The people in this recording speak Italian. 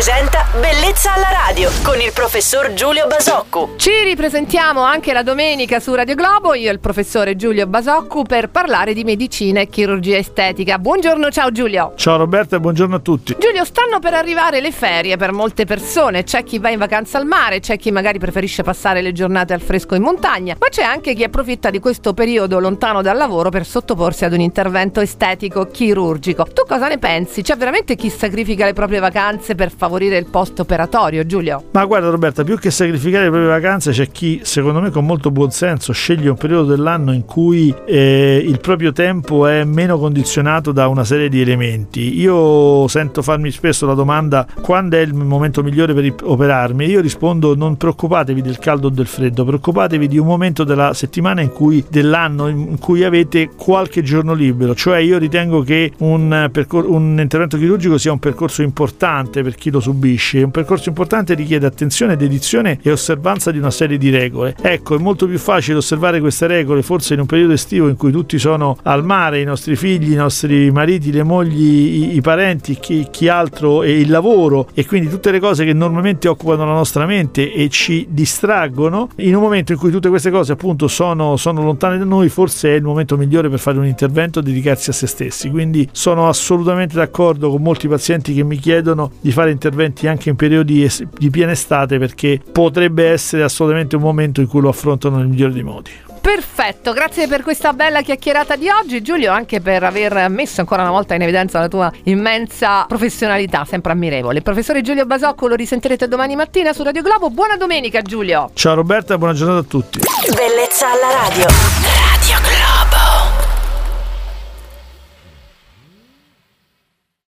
presenta Bellezza alla radio con il professor Giulio Basoccu. Ci ripresentiamo anche la domenica su Radio Globo, io e il professore Giulio Basoccu per parlare di medicina e chirurgia estetica. Buongiorno, ciao Giulio. Ciao Roberta e buongiorno a tutti. Giulio, stanno per arrivare le ferie per molte persone, c'è chi va in vacanza al mare, c'è chi magari preferisce passare le giornate al fresco in montagna, ma c'è anche chi approfitta di questo periodo lontano dal lavoro per sottoporsi ad un intervento estetico chirurgico. Tu cosa ne pensi? C'è veramente chi sacrifica le proprie vacanze per favorire il post operatorio, Giulio? Ma guarda Roberta, più che sacrificare le proprie vacanze c'è chi secondo me con molto buon senso sceglie un periodo dell'anno in cui eh, il proprio tempo è meno condizionato da una serie di elementi. Io sento farmi spesso la domanda quando è il momento migliore per operarmi? Io rispondo non preoccupatevi del caldo o del freddo, preoccupatevi di un momento della settimana in cui, dell'anno in cui avete qualche giorno libero, cioè io ritengo che un, percor- un intervento chirurgico sia un percorso importante per chi lo subisce, un percorso importante richiede attenzione, dedizione e osservanza di una serie di regole. Ecco, è molto più facile osservare queste regole forse in un periodo estivo in cui tutti sono al mare, i nostri figli, i nostri mariti, le mogli, i, i parenti, chi, chi altro e il lavoro e quindi tutte le cose che normalmente occupano la nostra mente e ci distraggono, in un momento in cui tutte queste cose appunto sono, sono lontane da noi, forse è il momento migliore per fare un intervento e dedicarsi a se stessi. Quindi sono assolutamente d'accordo con molti pazienti che mi chiedono di fare interventi anche in periodi di piena estate perché potrebbe essere assolutamente un momento in cui lo affrontano nel migliore dei modi. Perfetto, grazie per questa bella chiacchierata di oggi, Giulio, anche per aver messo ancora una volta in evidenza la tua immensa professionalità, sempre ammirevole. Il professore Giulio Basocco lo risentirete domani mattina su Radio Globo. Buona domenica, Giulio. Ciao Roberta e buona giornata a tutti. Bellezza alla radio.